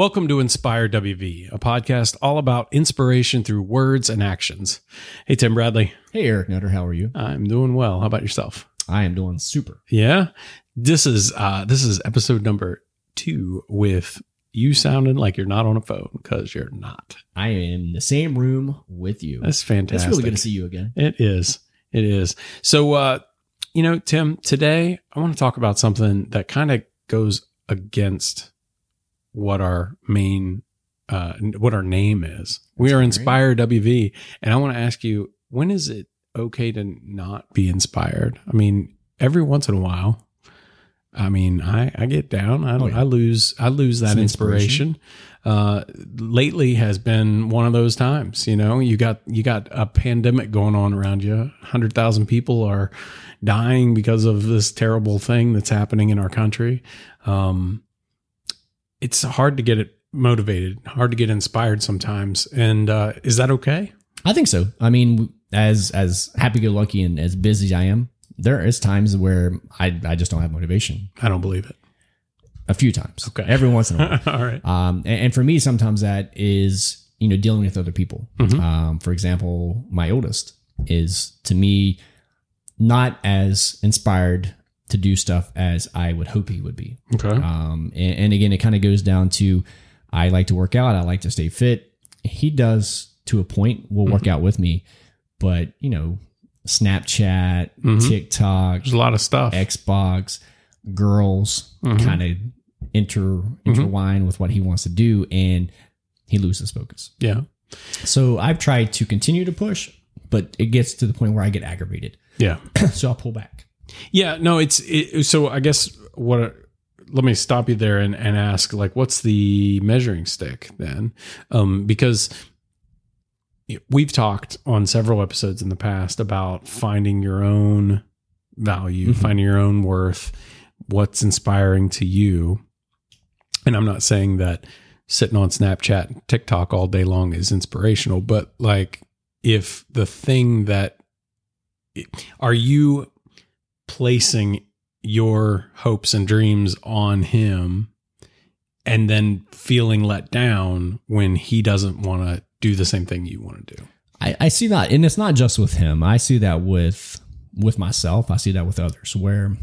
Welcome to Inspire WV, a podcast all about inspiration through words and actions. Hey, Tim Bradley. Hey, Eric Nutter, how are you? I'm doing well. How about yourself? I am doing super. Yeah. This is uh this is episode number two with you sounding like you're not on a phone because you're not. I am in the same room with you. That's fantastic. It's really good to see you again. It is. It is. So uh, you know, Tim, today I want to talk about something that kind of goes against what our main uh what our name is. we are great. Inspire WV, and I want to ask you, when is it okay to not be inspired? I mean, every once in a while. I mean, I, I get down. I, Oh, yeah. I lose I lose that Some inspiration. Uh, lately has been one of those times. You know, you got you got a pandemic going on around you. Hundred thousand people are dying because of this terrible thing that's happening in our country. Um, it's hard to get it motivated, hard to get inspired sometimes. And uh, is that okay? I think so. I mean, as as happy go lucky and as busy as I am, there is times where I I just don't have motivation. I don't believe it. A few times. Okay. Every once in a while. All right. Um, and, and for me, sometimes that is you know dealing with other people. Mhm. Um, for example, my oldest is to me not as inspired to do stuff as I would hope he would be. Okay. Um, and, and again, it kind of goes down to I like to work out. I like to stay fit. He does to a point. Will work out with me, but you know, Snapchat, Mhm. TikTok, There's a lot of stuff. Xbox, girls Mhm. kind of inter intertwine with what he wants to do, and he loses focus. Yeah. So I've tried to continue to push, but it gets to the point where I get aggravated. Yeah. so I'll pull back. Yeah, no, it's it, so. I guess what. Let me stop you there and, and ask, like, what's the measuring stick then? Um, because we've talked on several episodes in the past about finding your own value, Mhm. finding your own worth, what's inspiring to you. And I'm not saying that sitting on Snapchat and TikTok all day long is inspirational, but like, if the thing that are you placing your hopes and dreams on him and then feeling let down when he doesn't want to do the same thing you want to do. I, I see that, and it's not just with him. I see that with with myself. I see that with others, where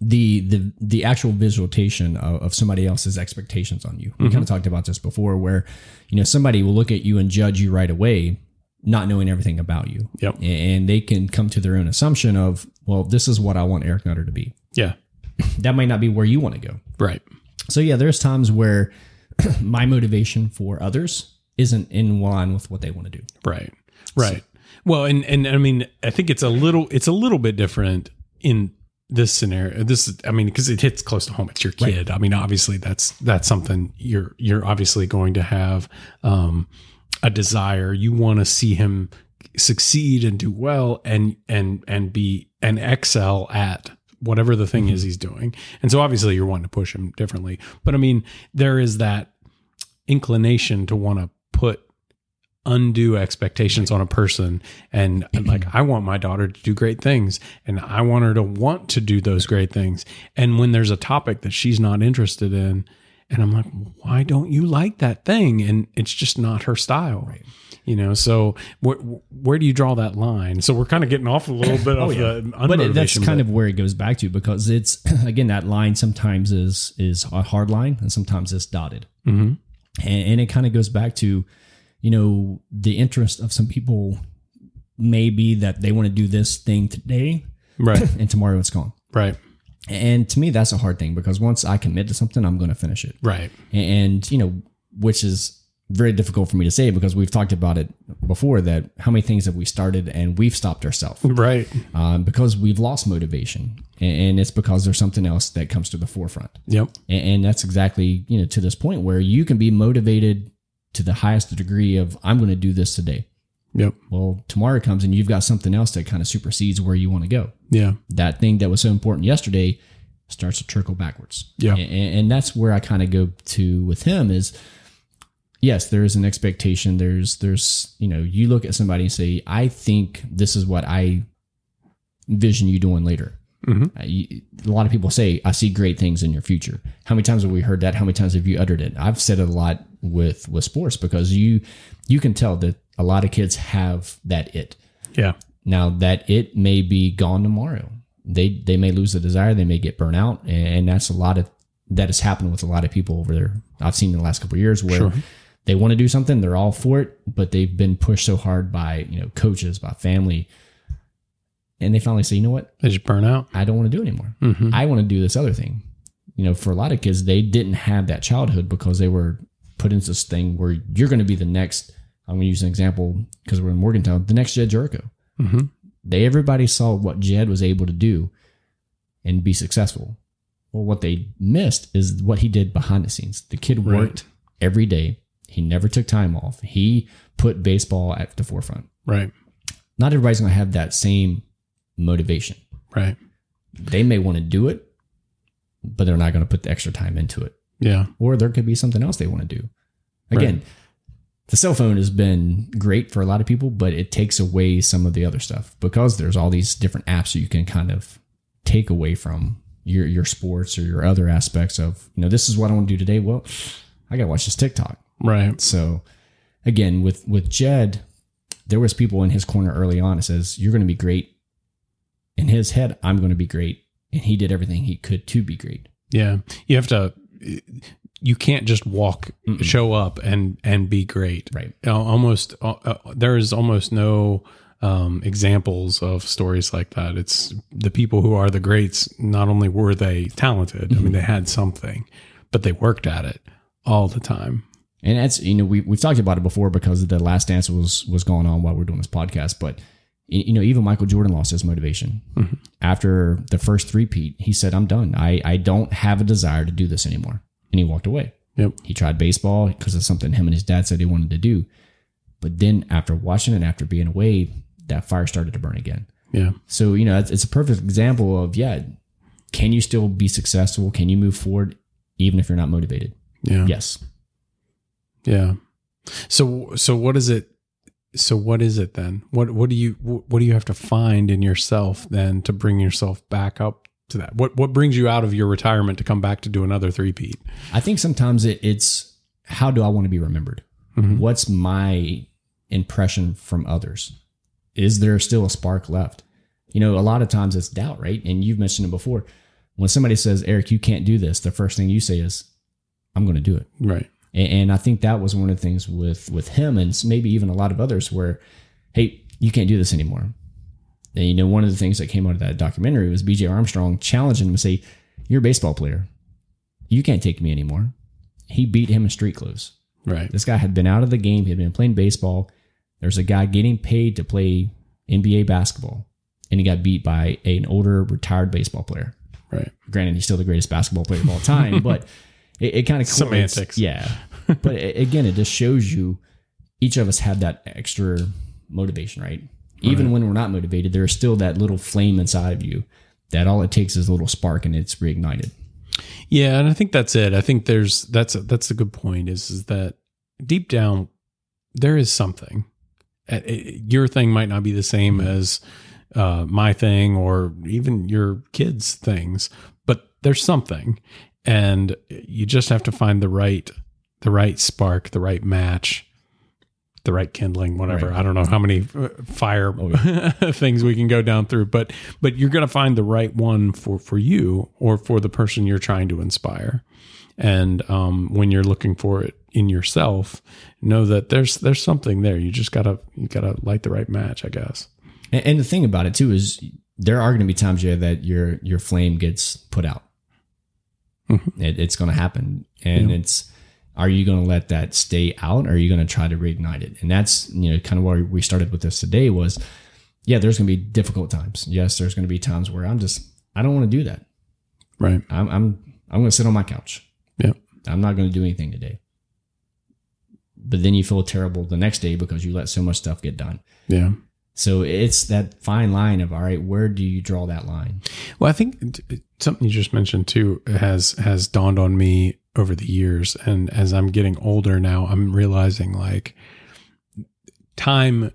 the the the actual visualization of, of somebody else's expectations on you. We Mhm. kind of talked about this before, where you know somebody will look at you and judge you right away, not knowing everything about you, Yep. and they can come to their own assumption of, well, this is what I want Eric Nutter to be. Yeah. That might not be where you want to go. Right. So yeah, there's times where my motivation for others isn't in line with what they want to do. Right. Right. Well, and and I mean, I think it's a little it's a little bit different in this scenario. This is I mean, because it hits close to home. It's your Right. kid. I mean, obviously that's that's something you're you're obviously going to have um a desire. You want to see him succeed and do well and and and be and excel at whatever the thing is mm-hmm. he's doing. And so obviously you're wanting to push him differently. But I mean, there is that inclination to want to put undue expectations on a person and, and like I want my daughter to do great things and I want her to want to do those great things and when there's a topic that she's not interested in and I'm like why don't you like that thing? And it's just not her style Right. you know? So where, where do you draw that line? So we're kind of getting off a little bit of yeah. the but it, that's kind of where it goes back to because it's again that line sometimes is is a hard line and sometimes it's dotted. Mhm. and, and it kind of goes back to you know the interest of some people may be that they want to do this thing today right. and tomorrow it's gone. Right and to me that's a hard thing because once i commit to something i'm going to finish it. Right. And you know which is very difficult for me to say because we've talked about it before that how many things have we started and we've stopped ourselves. Right. Um, because we've lost motivation and, it's because there's something else that comes to the forefront. Yep. And, and that's exactly you know to this point where you can be motivated to the highest degree of i'm going to do this today yep well tomorrow comes and you've got something else that kind of supersedes where you want to go yeah that thing that was so important yesterday starts to trickle backwards Yeah. and, and that's where i kind of go to with him is yes there is an expectation there's there's you know you look at somebody and say i think this is what i envision you doing later Mhm. Uh, you- a lot of people say, "I see great things in your future." How many times have we heard that? How many times have you uttered it? I've said it a lot with with sports because you you can tell that a lot of kids have that it. Yeah. Now that it may be gone tomorrow. They they may lose the desire. They may get burnt out, and that's a lot of that has happened with a lot of people over there. I've seen in the last couple of years where Sure. they want to do something, they're all for it, but they've been pushed so hard by you know coaches, by family, and they finally say, you know what, They just burn out. I don't want to do it anymore. Mm-hmm. I want to do this other thing. You know, for a lot of kids, they didn't have that childhood because they were put into this thing where you're going to be the next. I'm going to use an example because we're in Morgantown, the next Jedd Gyorko Mm-hmm. they everybody saw what Jedd was able to do and be successful. Well, what they missed is what he did behind the scenes. The kid Right. worked every day. He never took time off. He put baseball at the forefront. Right. Not everybody's going to have that same motivation. Right. They may want to do it, but they're not going to put the extra time into it. Yeah. Or there could be something else they want to do. Again, Right. the cell phone has been great for a lot of people, but it takes away some of the other stuff because there's all these different apps that you can kind of take away from your your sports or your other aspects of, you know, this is what I want to do today. Well, I got to watch this TikTok. Right. So again, with with Jedd, there was people in his corner early on that says, You're gonna be great. In his head, I'm gonna be great. And he did everything he could to be great. Yeah. You have to. You can't just walk, Mm-mm. show up, and and be great. Right. Almost. Uh, uh, there is almost no um, examples of stories like that. It's the people who are the greats. Not only were they talented, I mean, they had something, but they worked at it all the time. And that's you know we we've talked about it before because the last dance was was going on while we are doing this podcast. But you know even Michael Jordan lost his motivation Mhm. after the first three. He said, "I'm done. I I don't have a desire to do this anymore," and he walked away. Yep. He tried baseball because of something him and his dad said he wanted to do. But then after watching it, after being away, that fire started to burn again. Yeah. So you know it's, it's a perfect example of yeah, can you still be successful? Can you move forward even if you're not motivated? Yeah. Yes. Yeah. So so what is it? So what is it then? What what do you what do you have to find in yourself then to bring yourself back up to that? What what brings you out of your retirement to come back to do another three peat? I think sometimes it, it's how do I want to be remembered? Mhm. What's my impression from others? Is there still a spark left? You know, a lot of times it's doubt, right? And you've mentioned it before. When somebody says, Eric, you can't do this, the first thing you say is, I'm going to do it. Right. And, and I think that was one of the things with with him and maybe even a lot of others where, hey, you can't do this anymore. And you know, one of the things that came out of that documentary was BJ Armstrong challenging him to say, "You're a baseball player. You can't take me anymore." He beat him in street clothes. Right. This guy had been out of the game. He had been playing baseball. There's a guy getting paid to play NBA basketball, and he got beat by an older retired baseball player. Right. Granted, he's still the greatest basketball player of all time, but it, it kind of Semantics. Yeah, but a- again, it just shows you each of us have that extra motivation, right? Even Right. when we're not motivated, there's still that little flame inside of you that all it takes is a little spark and it's reignited. Yeah, and I think that's it. I think there's that's a, that's a good point. Is is that deep down there is something. Your thing might not be the same as uh, my thing or even your kids' things, but there's something, and you just have to find the right the right spark, the right match, the right kindling, whatever. Right. I don't know how many fire Oh, things we can go down through, but but you're going to find the right one for for you or for the person you're trying to inspire. And um, when you're looking for it in yourself, know that there's there's something there. You just gotta you gotta light the right match, I guess. And, and the thing about it too is there are going to be times yeah that your your flame gets put out. Mhm. It, it's going to happen, and Yeah. it's are you going to let that stay out, or are you going to try to reignite it? And that's you know kind of where we started with this today was, yeah, there's going to be difficult times. Yes, there's going to be times where I'm just I don't want to do that. Right. I'm I'm I'm going to sit on my couch. Yeah. I'm not going to do anything today. But then you feel terrible the next day because you let so much stuff get done. Yeah. So it's that fine line of all right, where do you draw that line? Well, I think something you just mentioned too has has dawned on me over the years, and as I'm getting older now, I'm realizing like time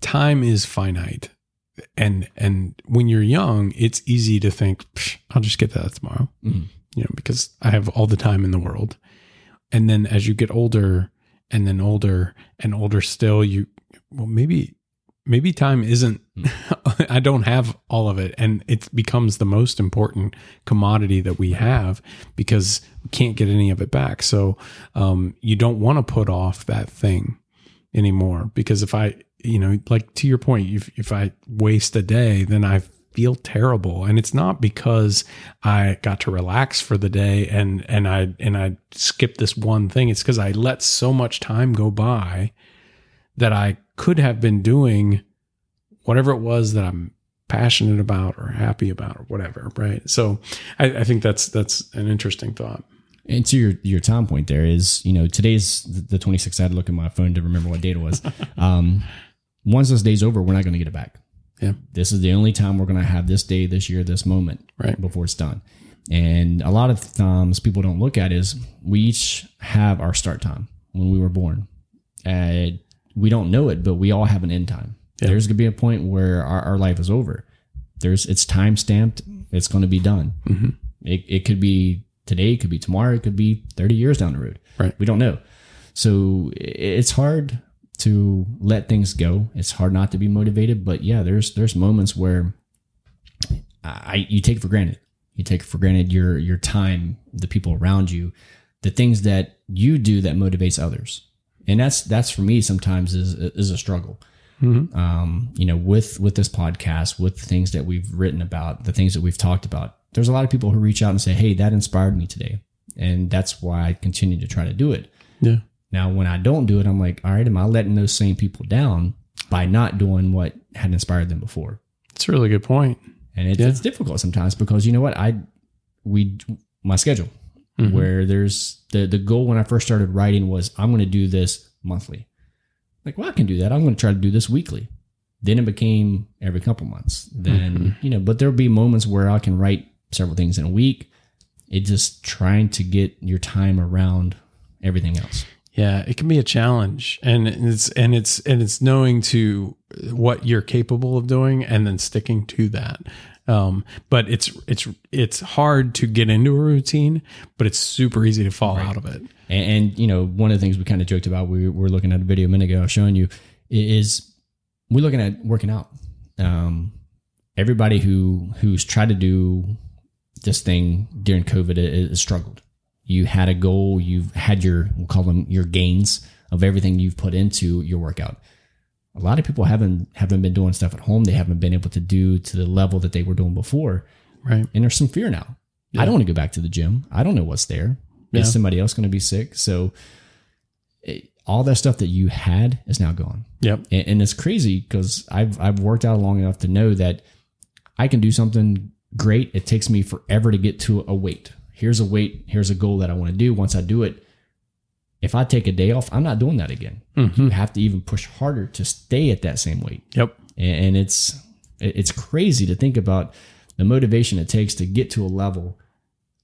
time is finite. and and when you're young, it's easy to think, I'll just get that tomorrow. Mhm. You know, because I have all the time in the world. And then as you get older and then older and older still, you well maybe maybe time isn't I don't have all of it and it becomes the most important commodity that we have because we can't get any of it back. So um you don't want to put off that thing anymore because if I you know like to your point if if I waste a day then I feel terrible. And it's not because I got to relax for the day and and I and I skipped this one thing. It's cuz I let so much time go by that I could have been doing whatever it was that I'm passionate about or happy about or whatever right so I, I think that's that's an interesting thought And to your your time point, there is you know today's the 26th. I had to look at my phone to remember what date it was. um, once this day's over, we're not going to get it back. Yeah. This is the only time we're going to have this day, this year, this moment, Right. before it's done. And a lot of times people don't look at is we each have our start time when we were born. Uh, we don't know it, but we all have an end time. Yeah. There's going to be a point where our, our life is over. There's it's time stamped. It's going to be done. Mhm. It, it could be today, it could be tomorrow, it could be 30 years down the road. Right. We don't know. So it's hard to let things go. It's hard not to be motivated, but yeah, there's there's moments where I you take it for granted. You take for granted your your time, the people around you, the things that you do that motivates others. And that's that's for me sometimes is is a struggle. Mhm. Um, you know, with with this podcast, with the things that we've written about, the things that we've talked about, there's a lot of people who reach out and say, "Hey, that inspired me today," and that's why I continue to try to do it. yeah Now, when I don't do it, I'm like, "All right, am I letting those same people down by not doing what had inspired them before?" it's a really good point and it's, Yeah. it's difficult sometimes because you know what i we my schedule Mhm. where there's the the goal when i first started writing was i'm going to do this monthly. Like well i can do that. I'm going to try to do this weekly. Then it became every couple months. Then you know but there'll be moments where i can write several things in a week. It just trying to get your time around everything else. Yeah, it can be a challenge, and it's and it's and it's knowing to what you're capable of doing, and then sticking to that. Um, but it's it's it's hard to get into a routine, but it's super easy to fall out of it. And, and you know, one of the things we kind of joked about, we were looking at a video a minute ago, I was showing you, is we're looking at working out. Um, everybody who who's tried to do this thing during COVID has struggled. You had a goal, you've had your we'll call them your gains of everything you've put into your workout. A lot of people haven't haven't been doing stuff at home. They haven't been able to do to the level that they were doing before, Right. and there's some fear now. Yeah. I don't want to go back to the gym. I don't know what's there. Yeah. Is somebody else going to be sick? So it, all that stuff that you had is now gone, Yep. and, and it's crazy because I've I've worked out long enough to know that I can do something great. It takes me forever to get to a weight. Here's a weight. Here's a goal that I want to do. Once I do it, if I take a day off, I'm not doing that again. Mhm. You have to even push harder to stay at that same weight Yep. and it's it's crazy to think about the motivation it takes to get to a level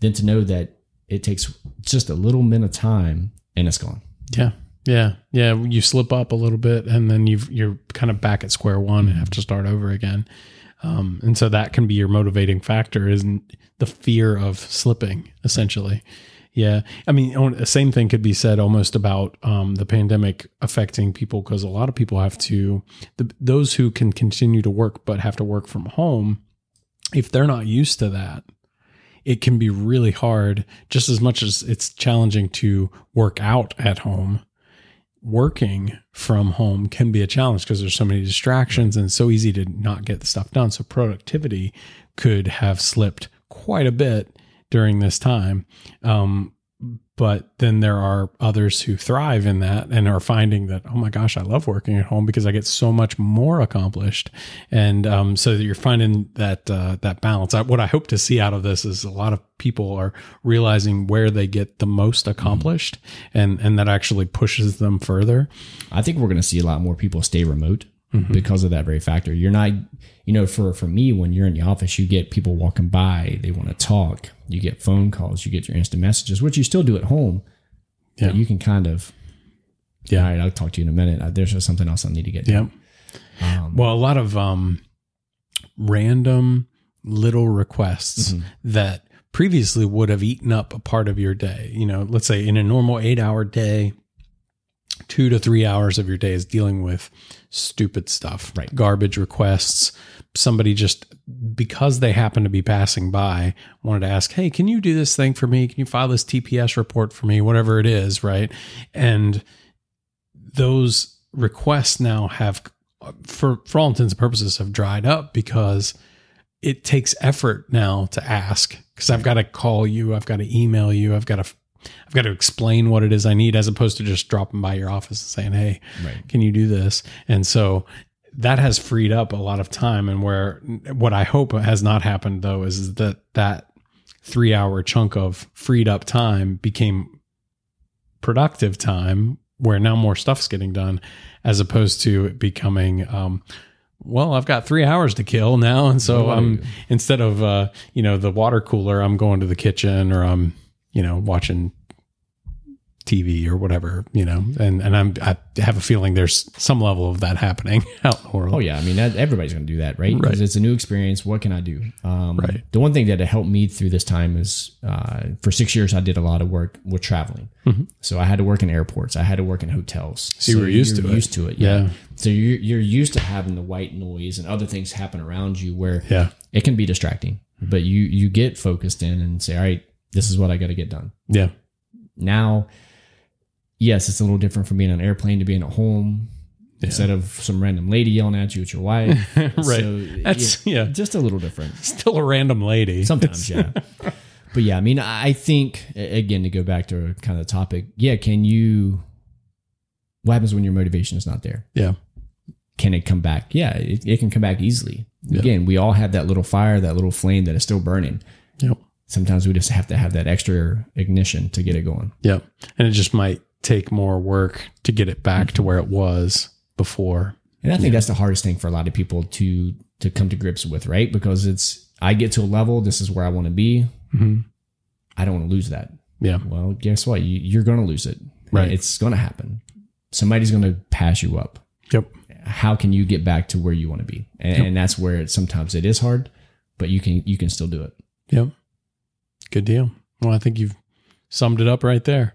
then to know that it takes just a little bit of time and it's gone Yeah. Yeah. Yeah. You slip up a little bit, and then you've you're kind of back at square one and have to start over again. Um, and so that can be your motivating factor is the fear of slipping essentially. Yeah. I mean, the same thing could be said almost about um, the pandemic affecting people because a lot of people have to, the, those who can continue to work but have to work from home, if they're not used to that, it can be really hard, just as much as it's challenging to work out at home. Working from home can be a challenge because there's so many distractions and so easy to not get the stuff done. So productivity could have slipped quite a bit during this time. Um, but then there are others who thrive in that and are finding that oh my gosh i love working at home because i get so much more accomplished. And um, so you're finding that uh, that balance. I, what i hope to see out of this is a lot of people are realizing where they get the most accomplished and and that actually pushes them further. I think we're going to see a lot more people stay remote because of that very factor. You're not you know for for me when you're in the office you get people walking by they want to talk you get phone calls you get your instant messages which you still do at home. Yeah. but you can kind of Yeah. all right i'll talk to you in a minute. Uh, there's just something else i need to get yeah. Um, Well, a lot of um, random little requests that previously would have eaten up a part of your day. You know, let's say in a normal eight hour day, two to three hours of your day is dealing with stupid stuff, Right. Garbage requests. Somebody just because they happen to be passing by wanted to ask, Hey, can you do this thing for me? Can you file this TPS report for me? Whatever it is, right? And those requests now have, for, for all intents and purposes, have dried up because it takes effort now to ask because I've got to call you, I've got to email you, I've got to I've got to explain what it is I need as opposed to just dropping by your office and saying, "Hey, Right. can you do this?" And so that has freed up a lot of time and where what I hope has not happened though is that that 3-hour chunk of freed up time became productive time where now more stuff's getting done as opposed to it becoming um well, I've got three hours to kill now, and so I'm instead of uh, you know the water cooler, I'm going to the kitchen or I'm you know watching TV or whatever, you know, and and I'm I have a feeling there's some level of that happening out in the world. Oh yeah, I mean everybody's going to do that, right? Because Right. it's a new experience. What can I do? Um, Right. The one thing that helped me through this time is uh, for six years I did a lot of work with traveling. So I had to work in airports. I had to work in hotels. Mm-hmm. So you were used to it. Used to it, yeah. Yeah. So you're you're used to having the white noise and other things happen around you where Yeah, it can be distracting. But you you get focused in and say, all right, this is what I got to get done. yeah, Now, yes, it's a little different from being on an airplane to being at home. Yeah. Instead of some random lady yelling at you with your wife, right. So, That's yeah, just a little different still a random lady. sometimes yeah but yeah i mean i think again to go back to kind of the topic yeah can you what happens when your motivation is not there Yeah, can it come back yeah it, it can come back easily Yeah. again we all have that little fire that little flame that is still burning yep, sometimes we just have to have that extra ignition to get it going yep, and it just might take more work to get it back to where it was before. and i think that's the hardest thing for a lot of people to to come to grips with right because it's i get to a level this is where i want to be hmm i don't want to lose that Yeah, well, guess what? You, you're going to lose it. Right. It's going to happen. Somebody's going to pass you up. yep, How can you get back to where you want to be? And, Yep. and that's where it, sometimes it is hard, but you can you can still do it. Yep. Good deal. Well, I think you've summed it up right there.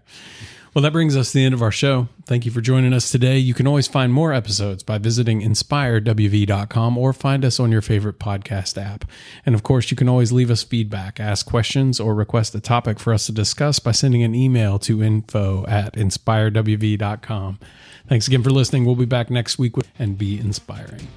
Well, that brings us to the end of our show. Thank you for joining us today. You can always find more episodes by visiting inspiredwv.com or find us on your favorite podcast app. And of course, you can always leave us feedback, ask questions, or request a topic for us to discuss by sending an email to info at inspiredwv.com. Thanks again for listening. We'll be back next week and be inspiring.